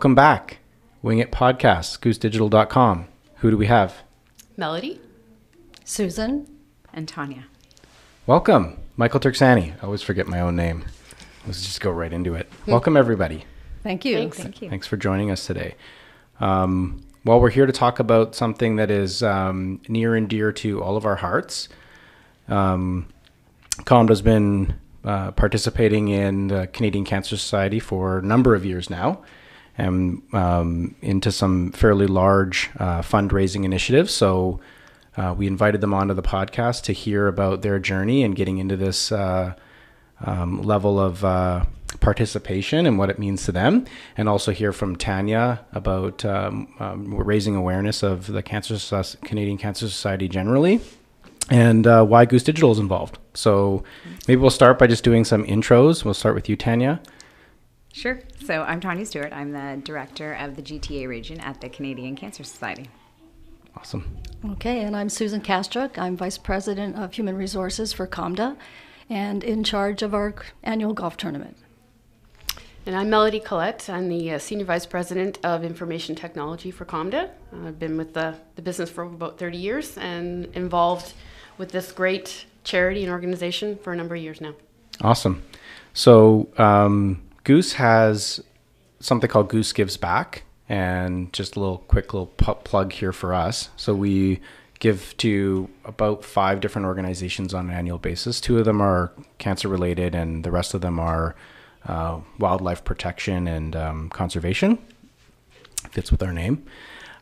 Welcome back. Wing It Podcast, goosedigital.com. Who do we have? Melody. Susan. And Tanya. Welcome, Michael Turksani. I always forget my own name. Let's just go right into it. Welcome, everybody. Thank you. Thanks. Thank you. Thanks for joining us today. Um, well, we're here to talk about something that is um, near and dear to all of our hearts. Um, Comda's been uh, participating in the Canadian Cancer Society for a number of years now and um, into some fairly large uh, fundraising initiatives. So uh, we invited them onto the podcast to hear about their journey and getting into this uh, um, level of uh, participation and what it means to them, and also hear from Tanya about um, um, raising awareness of the Cancer Canadian Cancer Society generally, and uh, why Goose Digital is involved. So maybe we'll start by just doing some intros. We'll start with you, Tanya. Sure. So I'm Tanya Stewart. I'm the director of the GTA region at the Canadian Cancer Society. Awesome. Okay, and I'm Susan Kastruk. I'm Vice President of Human Resources for COMDA and in charge of our annual golf tournament. And I'm Melody Collette. I'm the uh, Senior Vice President of Information Technology for Comda. Uh, I've been with the, the business for about 30 years and involved with this great charity and organization for a number of years now. Awesome. So um, Goose has something called Goose Gives Back, and just a little quick little plug here for us. So we give to about five different organizations on an annual basis. Two of them are cancer related, and the rest of them are uh, wildlife protection and um, conservation. Fits with our name.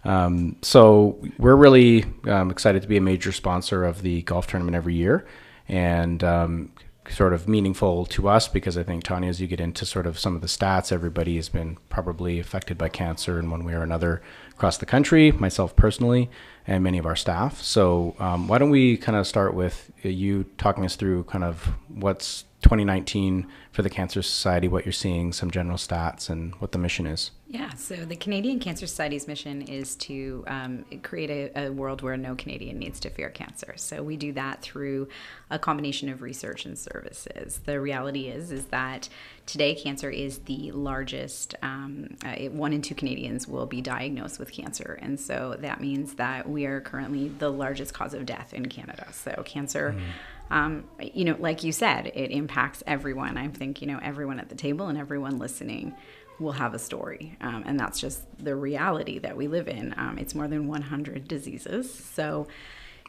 Um, so we're really um, excited to be a major sponsor of the golf tournament every year, and um, sort of meaningful to us because I think Tanya, as you get into sort of some of the stats, everybody has been probably affected by cancer in one way or another across the country. Myself personally, and many of our staff. So um, why don't we kind of start with you talking us through kind of what's 2019 for the Cancer Society, what you're seeing, some general stats, and what the mission is. Yeah, so the Canadian Cancer Society's mission is to um, create a, a, world where no Canadian needs to fear cancer. So we do that through a combination of research and services. The reality is is that today cancer is the largest. Um, uh, one in two Canadians will be diagnosed with cancer, and so that means that we are currently the largest cause of death in Canada. So cancer. Mm. Um, you know, like you said, it impacts everyone. I think, you know, everyone at the table and everyone listening will have a story. Um, and that's just the reality that we live in. Um, it's more than 100 diseases. So,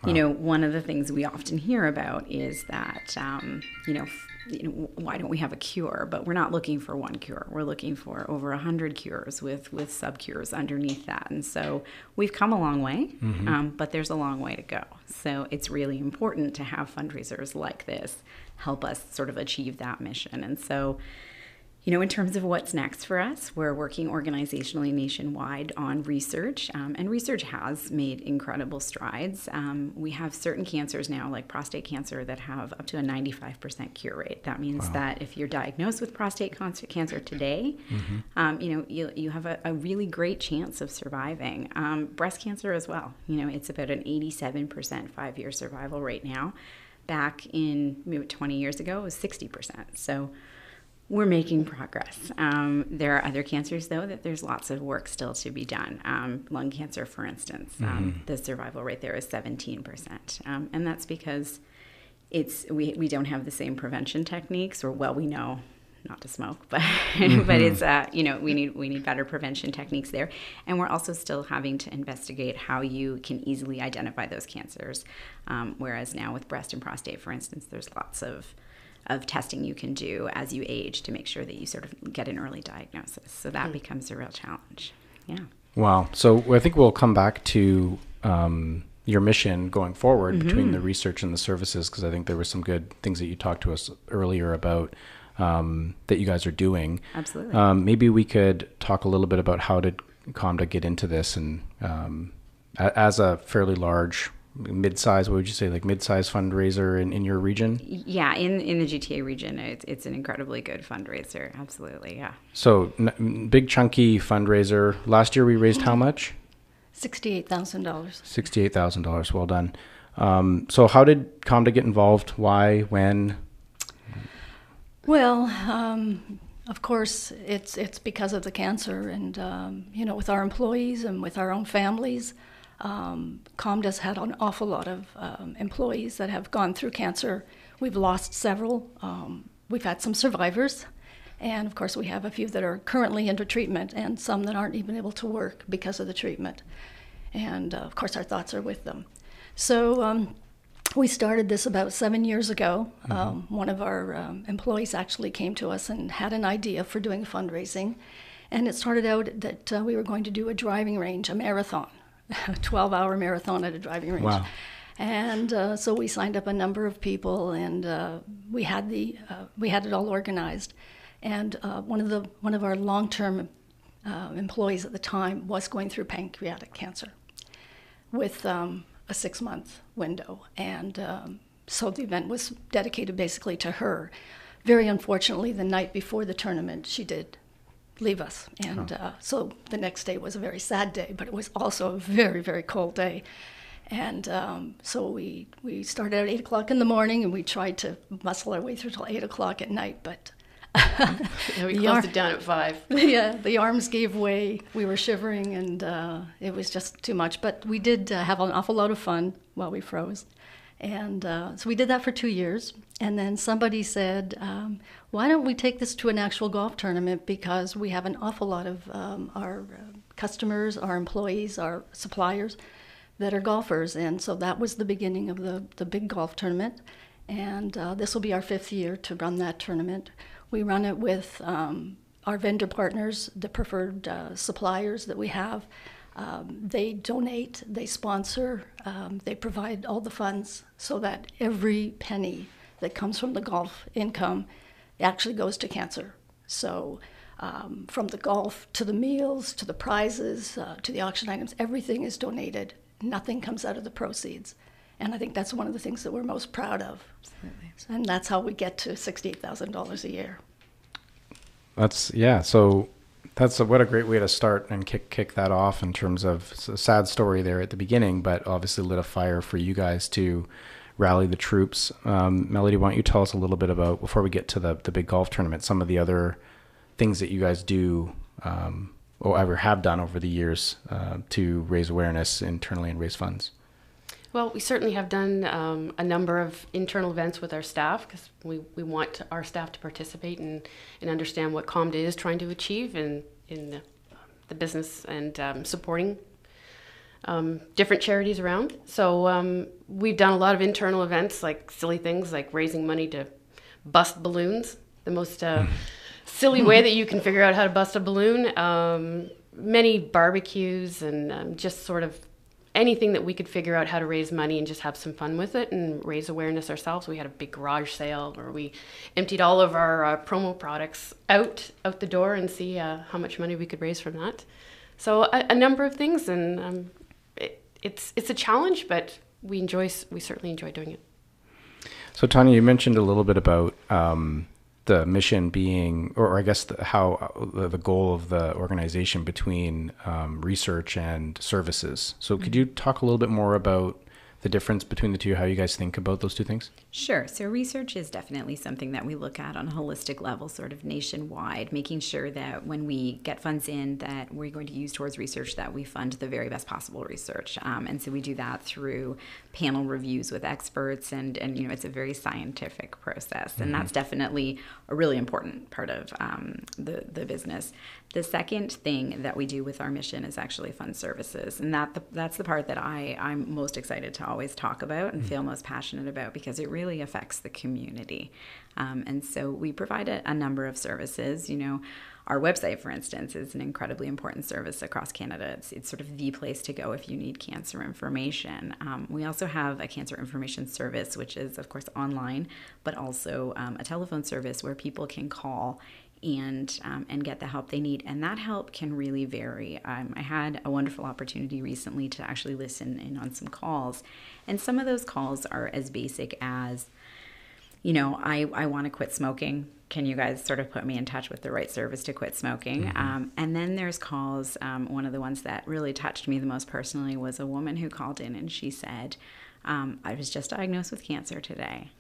you wow. know, one of the things we often hear about is that, um, you know, f- you know, why don't we have a cure? But we're not looking for one cure. We're looking for over a hundred cures with with sub cures underneath that. And so we've come a long way, mm-hmm. um, but there's a long way to go. So it's really important to have fundraisers like this help us sort of achieve that mission. And so you know, in terms of what's next for us, we're working organizationally nationwide on research, um, and research has made incredible strides. Um, we have certain cancers now, like prostate cancer, that have up to a 95% cure rate. That means wow. that if you're diagnosed with prostate cancer today, mm-hmm. um, you know, you, you have a, a, really great chance of surviving. Um, breast cancer as well. You know, it's about an 87% five year survival rate now. Back in maybe 20 years ago, it was 60%. So we're making progress. Um, there are other cancers, though, that there's lots of work still to be done. Um, lung cancer, for instance, um, mm-hmm. the survival rate there is 17%. Um, and that's because it's we, we don't have the same prevention techniques, or well, we know not to smoke, but mm-hmm. but it's uh, you know we need we need better prevention techniques there, and we're also still having to investigate how you can easily identify those cancers. Um, whereas now with breast and prostate, for instance, there's lots of of testing you can do as you age to make sure that you sort of get an early diagnosis. So that mm. becomes a real challenge. Yeah. Wow. So I think we'll come back to um, your mission going forward mm-hmm. between the research and the services because I think there were some good things that you talked to us earlier about um, that you guys are doing. Absolutely. Um, maybe we could talk a little bit about how did Comda get into this and um, as a fairly large mid-size what would you say like mid-size fundraiser in, in your region? Yeah in in the gta region it's, it's an incredibly good fundraiser absolutely yeah. So n- big chunky fundraiser. Last year we raised how much? $68000 $68000 well done. Um, so how did comda get involved? Why? When? Well um, of course, it's it's because of the cancer, and um, you know, with our employees and with our own families, um, COMDA's had an awful lot of um, employees that have gone through cancer. We've lost several. Um, we've had some survivors, and of course, we have a few that are currently under treatment, and some that aren't even able to work because of the treatment. And uh, of course, our thoughts are with them. So um, we started this about seven years ago. Mm-hmm. Um, one of our um, employees actually came to us and had an idea for doing fundraising. And it started out that uh, we were going to do a driving range, a marathon, a 12 hour marathon at a driving range. Wow. And uh, so we signed up a number of people, and uh, we had the uh, we had it all organized. And uh, one of the one of our long term uh, employees at the time was going through pancreatic cancer, with um, a six month window. And um, so the event was dedicated basically to her. Very unfortunately, the night before the tournament, she did leave us. And uh, so the next day was a very sad day, but it was also a very, very cold day. And um, so we, we started at 8 o'clock in the morning and we tried to muscle our way through till 8 o'clock at night, but we closed it down at five. yeah, the arms gave way. We were shivering, and uh, it was just too much. But we did uh, have an awful lot of fun while we froze, and uh, so we did that for two years. And then somebody said, um, "Why don't we take this to an actual golf tournament? Because we have an awful lot of um, our uh, customers, our employees, our suppliers." That are golfers, and so that was the beginning of the, the big golf tournament. And uh, this will be our fifth year to run that tournament. We run it with um, our vendor partners, the preferred uh, suppliers that we have. Um, they donate, they sponsor, um, they provide all the funds so that every penny that comes from the golf income actually goes to cancer. So, um, from the golf to the meals to the prizes uh, to the auction items, everything is donated. Nothing comes out of the proceeds. And I think that's one of the things that we're most proud of. Absolutely. And that's how we get to $68,000 a year. That's, yeah. So that's a, what a great way to start and kick, kick that off in terms of a sad story there at the beginning, but obviously lit a fire for you guys to rally the troops. Um, Melody, why don't you tell us a little bit about, before we get to the, the big golf tournament, some of the other things that you guys do um, or ever have done over the years uh, to raise awareness internally and raise funds? Well, we certainly have done um, a number of internal events with our staff because we, we want our staff to participate and, and understand what COMDA is trying to achieve in, in the, the business and um, supporting um, different charities around. So um, we've done a lot of internal events like silly things like raising money to bust balloons, the most uh, silly way that you can figure out how to bust a balloon. Um, many barbecues and um, just sort of anything that we could figure out how to raise money and just have some fun with it and raise awareness ourselves. We had a big garage sale where we emptied all of our uh, promo products out out the door and see uh, how much money we could raise from that. So a, a number of things, and um, it, it's it's a challenge, but we enjoy we certainly enjoy doing it. So Tanya, you mentioned a little bit about um, the mission being, or, I guess the, how the, the, goal of the organization between um, research and services. So, could you talk a little bit more about the difference between the two, how you guys think about those two things? Sure. So, research is definitely something that we look at on a holistic level, sort of nationwide, making sure that when we get funds in that we're going to use towards research, that we fund the very best possible research. Um, and so, we do that through panel reviews with experts, and, and you know, it's a very scientific process. And mm-hmm. that's definitely a really important part of um, the, the business. The second thing that we do with our mission is actually fund services, and that the, that's the part that I I'm most excited to always talk about and mm-hmm. feel most passionate about because it really affects the community. Um, and so we provide a, a number of services. You know, our website, for instance, is an incredibly important service across Canada. It's, it's sort of the place to go if you need cancer information. Um, we also have a cancer information service, which is, of course, online, but also um, a telephone service where people can call and um, and get the help they need. And that help can really vary. Um, i had a wonderful opportunity recently to actually listen in on some calls. And some of those calls are as basic as you know i, I want to quit smoking. Can you guys sort of put me in touch with the right service to quit smoking? Mm-hmm. um, and then there's calls um, one of the ones that really touched me the most personally was a woman who called in and she said um, i was just diagnosed with cancer today.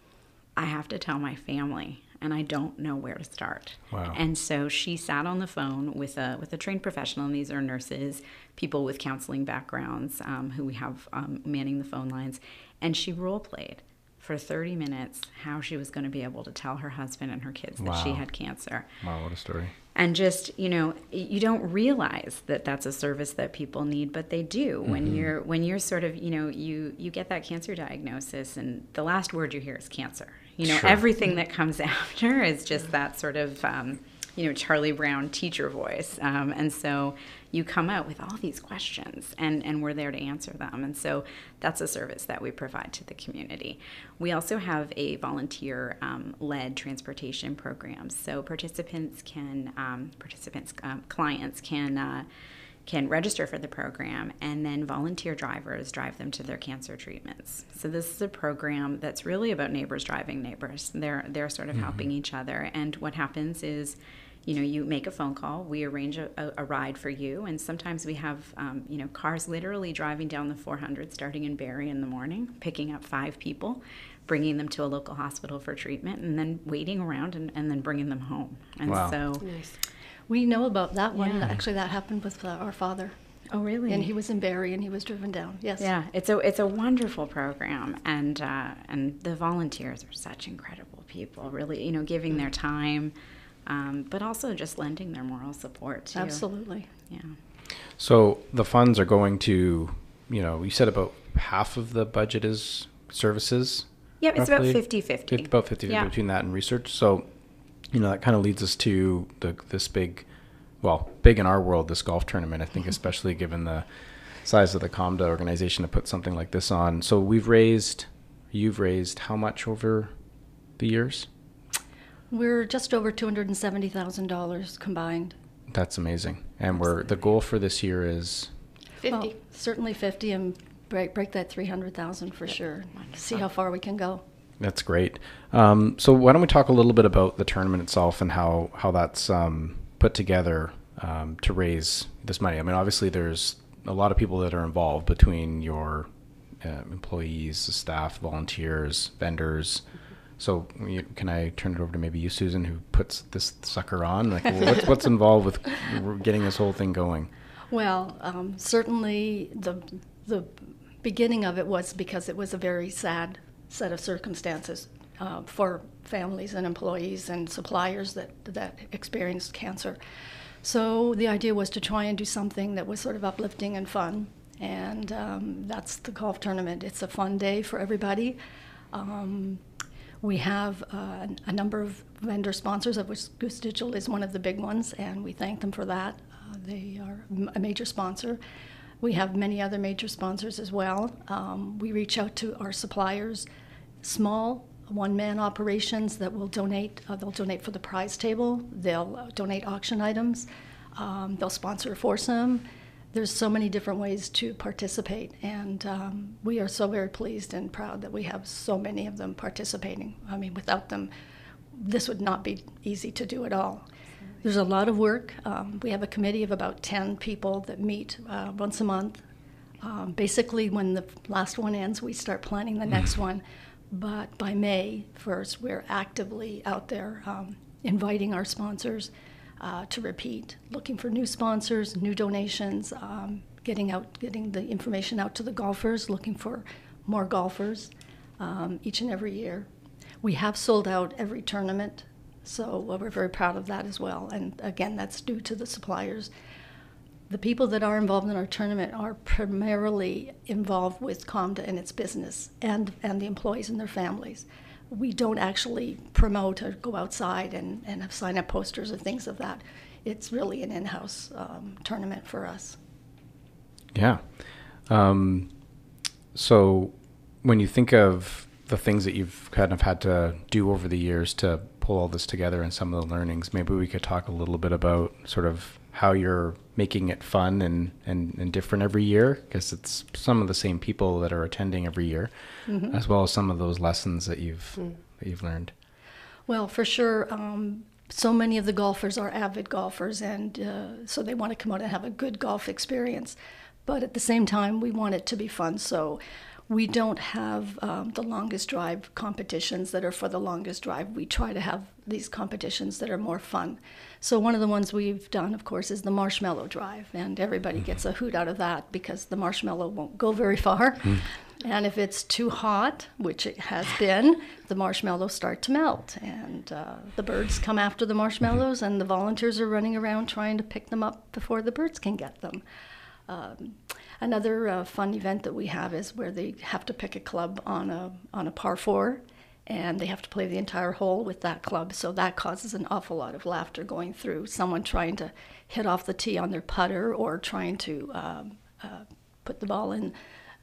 I have to tell my family and I don't know where to start. Wow. And so she sat on the phone with a with a trained professional, and these are nurses, people with counseling backgrounds, um, who we have um, manning the phone lines, and she role played for 30 minutes how she was going to be able to tell her husband and her kids that she had cancer Wow, what a story. and just you know you don't realize that that's a service that people need but they do when Mm-hmm. you're when you're sort of you know you you get that cancer diagnosis and the last word you hear is cancer you know Sure. everything that comes after is just that sort of um, you know charlie brown teacher voice. Um, and so you come out with all these questions and, and we're there to answer them. And so that's a service that we provide to the community. We also have a volunteer um, led transportation program. So participants can um, participants um, clients can uh, can register for the program and then volunteer drivers drive them to their cancer treatments. So this is a program that's really about neighbors driving neighbors. They're they're sort of helping each other and what happens is you know you make a phone call we arrange a, a, a ride for you and sometimes we have um, you know cars literally driving down the 400 starting in barrie in the morning picking up five people bringing them to a local hospital for treatment and then waiting around and, and then bringing them home and Wow. so Nice. We know about that one. Yeah. Actually, that happened with uh, our father. oh really And he was in Barrie and he was driven down. Yes. Yeah, it's a it's a wonderful program, and uh, and the volunteers are such incredible people. Really, you know, giving their time, um, but also just lending their moral support too. Absolutely. Yeah. So the funds are going to, you know, you said about half of the budget is services. Yeah, it's about roughly? 50 Fif- 50. About 50 Yeah. between that and research. So, you know, that kind of leads us to the this big, well, big in our world, this golf tournament. I think, mm-hmm. especially given the size of the Comda organization to put something like this on. So we've raised, you've raised how much over the years? We're just over $270,000 combined. That's amazing. And we're the goal for this year is 50. Well, certainly 50 and break, break that 300,000 for sure. See how far we can go. That's great. Um, so why don't we talk a little bit about the tournament itself and how how that's um, put together um, to raise this money? I mean, obviously there's a lot of people that are involved between your uh, employees, the staff, volunteers, vendors. So can I turn it over to maybe you, Susan, who puts this sucker on? Like, what's, what's involved with getting this whole thing going? Well, um, certainly the the beginning of it was because it was a very sad set of circumstances uh, for families and employees and suppliers that that experienced cancer. So the idea was to try and do something that was sort of uplifting and fun, and um, that's the golf tournament. It's a fun day for everybody. Um, we have uh, a number of vendor sponsors, of which Goose Digital is one of the big ones, and we thank them for that. Uh, they are a major sponsor. We have many other major sponsors as well. Um, we reach out to our suppliers, small one-man operations that will donate. Uh, they'll donate for the prize table. They'll uh, donate auction items. Um, they'll sponsor a foursome. There's so many different ways to participate, and um, we are so very pleased and proud that we have so many of them participating. I mean, without them, this would not be easy to do at all. There's a lot of work. Um, we have a committee of about 10 people that meet uh, once a month. Um, basically, when the last one ends, we start planning the next one. But by May 1st, we're actively out there um, inviting our sponsors uh, to repeat, looking for new sponsors, new donations, um, getting out, getting the information out to the golfers, looking for more golfers um, each and every year. We have sold out every tournament, so uh, we're very proud of that as well. And again, that's due to the suppliers. The people that are involved in our tournament are primarily involved with Comda and its business and, and the employees and their families. We don't actually promote or go outside and, and have sign up posters or things of that. It's really an in house um, tournament for us. Yeah. Um, so when you think of the things that you've kind of had to do over the years to pull all this together and some of the learnings, maybe we could talk a little bit about sort of how you're making it fun and, and, and different every year because it's some of the same people that are attending every year as well as some of those lessons that you've that you've learned Well, for sure. Um, so many of the golfers are avid golfers, and uh, so they want to come out and have a good golf experience. But at the same time, we want it to be fun. So we don't have um, the longest drive competitions that are for the longest drive. We try to have these competitions that are more fun. So one of the ones we've done, of course, is the marshmallow drive, and everybody gets a hoot out of that because the marshmallow won't go very far. And if it's too hot, which it has been, the marshmallows start to melt, and uh, the birds come after the marshmallows, and the volunteers are running around trying to pick them up before the birds can get them. Um, another uh, fun event that we have is where they have to pick a club on a on a par four, and they have to play the entire hole with that club. So that causes an awful lot of laughter going through. Someone trying to hit off the tee on their putter or trying to um, uh, put the ball in,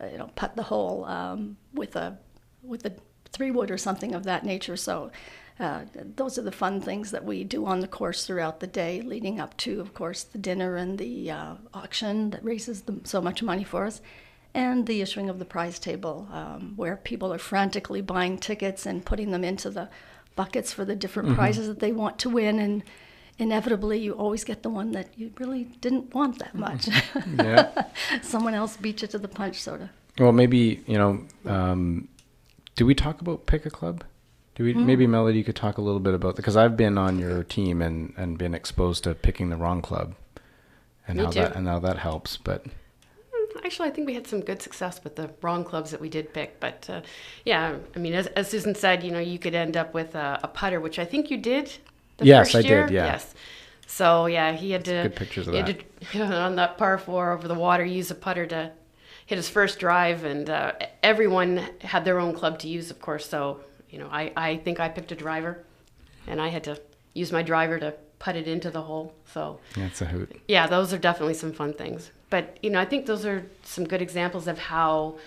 uh, you know, putt the hole um, with a with a three wood or something of that nature. So. Uh, those are the fun things that we do on the course throughout the day, leading up to, of course, the dinner and the uh, auction that raises the, so much money for us, and the issuing of the prize table, um, where people are frantically buying tickets and putting them into the buckets for the different Mm-hmm. prizes that they want to win. And inevitably, you always get the one that you really didn't want that much. Yeah. Someone else beat you to the punch, sort of. Well, maybe you know. Um, do we talk about pick a club? Do we Hmm. maybe Melody? You could talk a little bit about that because I've been on your team and and been exposed to picking the wrong club, and Me how too. that and how that helps. But Actually, I think we had some good success with the wrong clubs that we did pick. But uh, yeah, I mean, as, as Susan said, you know, you could end up with a, a putter, which I think you did. The Yes, first I year. did, yeah. Yes. So yeah, he had to. good pictures of he had to, on that par four over the water, use a putter to hit his first drive, and uh, everyone had their own club to use, of course. So you know, I I think I picked a driver, and I had to use my driver to put it into the hole. So that's a hoot. yeah, those are definitely some fun things. But you know, I think those are some good examples of how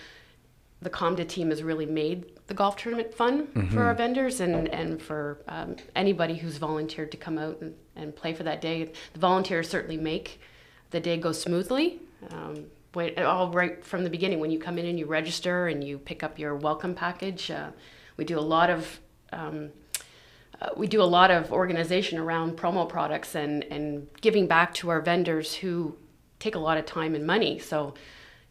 the Comda team has really made the golf tournament fun for our vendors and and for um, anybody who's volunteered to come out and, and play for that day. The volunteers certainly make the day go smoothly. Um, when, all right from the beginning, when you come in and you register and you pick up your welcome package, uh, we do a lot of um, uh, we do a lot of organization around promo products and, and giving back to our vendors who take a lot of time and money. So,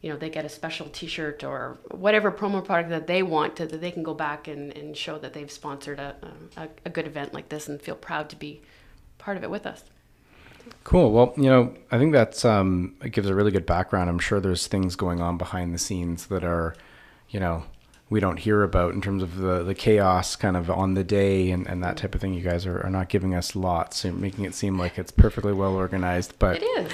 you know, they get a special T-shirt or whatever promo product that they want to, that they can go back and, and show that they've sponsored a, a, a good event like this and feel proud to be part of it with us. Cool. Well, you know, I think that's um, it gives a really good background. I'm sure there's things going on behind the scenes that are, you know, we don't hear about in terms of the, the chaos kind of on the day and, and that type of thing. You guys are, are not giving us lots and making it seem like it's perfectly well organized. But It is.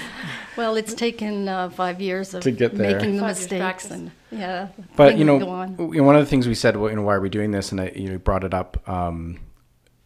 Well, it's taken uh, five years of To get there. making the Five mistakes, and yeah. but you know, on. you know, one of the things we said, well, you know, why are we doing this? And I, you know, brought it up um,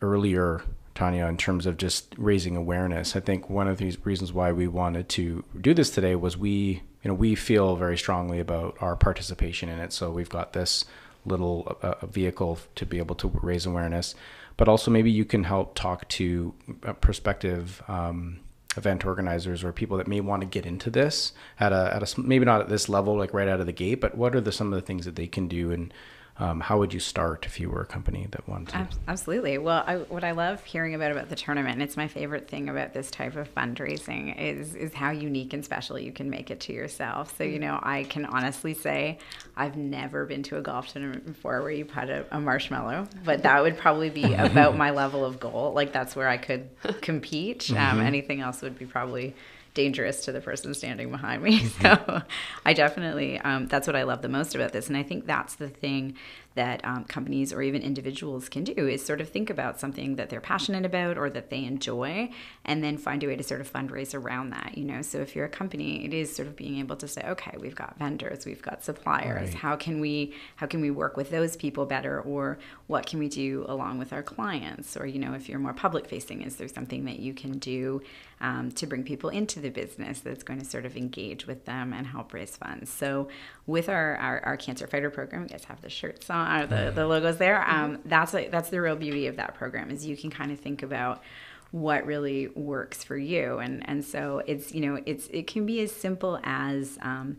earlier, Tanya, in terms of just raising awareness. I think one of the reasons why we wanted to do this today was we, you know, we feel very strongly about our participation in it. So we've got this little uh, uh, vehicle to be able to raise awareness, but also maybe you can help talk to uh, prospective. Um, event organizers or people that may want to get into this at a, at a maybe not at this level like right out of the gate but what are the some of the things that they can do and um, how would you start if you were a company that wanted to Absolutely. Well, I, what I love hearing about about the tournament, and it's my favorite thing about this type of fundraising, is is how unique and special you can make it to yourself. So you know, I can honestly say I've never been to a golf tournament before where you put a, a marshmallow, but that would probably be about my level of goal. Like that's where I could compete. Um, anything else would be probably dangerous to the person standing behind me. So I definitely, um, that's what I love the most about this. And I think that's the thing that um, companies or even individuals can do is sort of think about something that they're passionate about or that they enjoy and then find a way to sort of fundraise around that, you know? So if you're a company, it is sort of being able to say, okay, we've got vendors, we've got suppliers. Right. How can we, how can we work with those people better? Or what can we do along with our clients? Or, you know, if you're more public facing, is there something that you can do um, to bring people into the business that's going to sort of engage with them and help raise funds. So with our, our, our cancer fighter program, you guys have the shirts on or the, the logos there. Um, that's a, that's the real beauty of that program is you can kind of think about what really works for you and and so it's you know it's it can be as simple as um,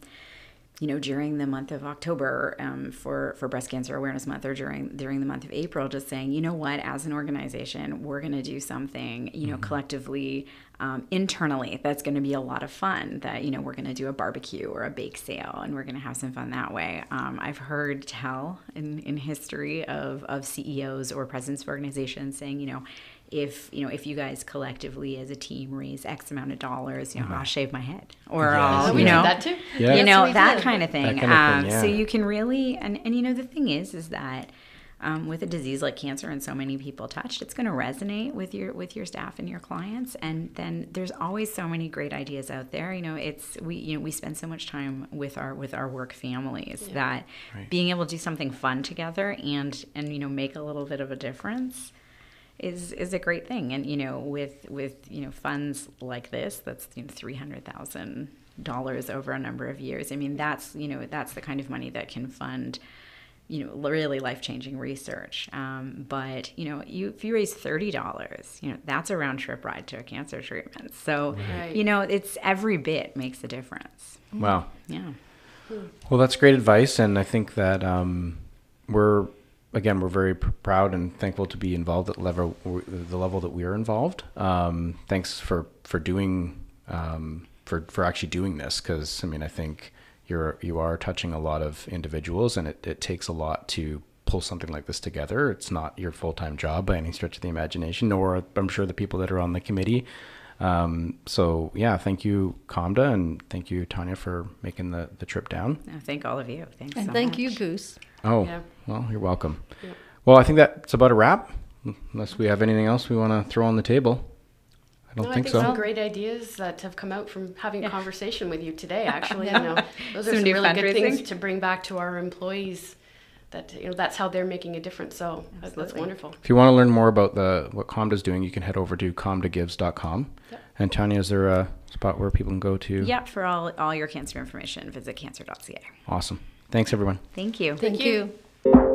you know, during the month of October um, for for Breast Cancer Awareness Month, or during during the month of April, just saying, you know what, as an organization, we're going to do something, you know, collectively, um, internally. That's going to be a lot of fun. That you know, we're going to do a barbecue or a bake sale, and we're going to have some fun that way. Um, I've heard tell in in history of of CEOs or presidents of organizations saying, you know if you know if you guys collectively as a team raise X amount of dollars, you know, I'll shave my head, or Yes. I'll, we you did know, that too. Yeah. you Yes, know that kind of thing. That kind of um, thing, So you can really, and and you know, the thing is, is that. Um, with a disease like cancer and so many people touched, it's going to resonate with your with your staff and your clients. And then there's always so many great ideas out there. You know, it's we you know we spend so much time with our with our work families that Right. being able to do something fun together and and you know make a little bit of a difference is is a great thing. And you know with with you know funds like this that's you know three hundred thousand dollars over a number of years. I mean that's you know that's the kind of money that can fund you know really life changing research. Um, but you know you if you raise thirty dollars you know that's a round trip ride to a cancer treatment. So Right. you know it's every bit makes a difference. Wow. yeah. Well, that's great advice, and I think that um, we're again we're very pr- proud and thankful to be involved at level the level that we are involved. Um, thanks for for doing um, for for actually doing this because I mean I think you're you are touching a lot of individuals, and it, it takes a lot to pull something like this together. It's not your full time job by any stretch of the imagination, nor I'm sure the people that are on the committee. Um, so yeah, thank you, Comda, and thank you, Tanya, for making the, the trip down. No, thank all of you thanks And so thank much. you, Goose. Oh, Yeah. well, you're welcome. Yep. Well, I think that's about a wrap. Unless we have anything else we want to throw on the table. I don't No, think I think so. some great ideas that have come out from having a conversation with you today. Actually, you know, those are Some some really good things to bring back to our employees. That you know, that's how they're making a difference. So uh, that's, that's wonderful. If you want to learn more about the what Comda's doing, you can head over to comdagives.com. Yep. And Tanya, is there a spot where people can go to? Yeah, for all, all your cancer information, visit cancer.ca. Awesome. Thanks, everyone. Thank you. Thank Thank you. you.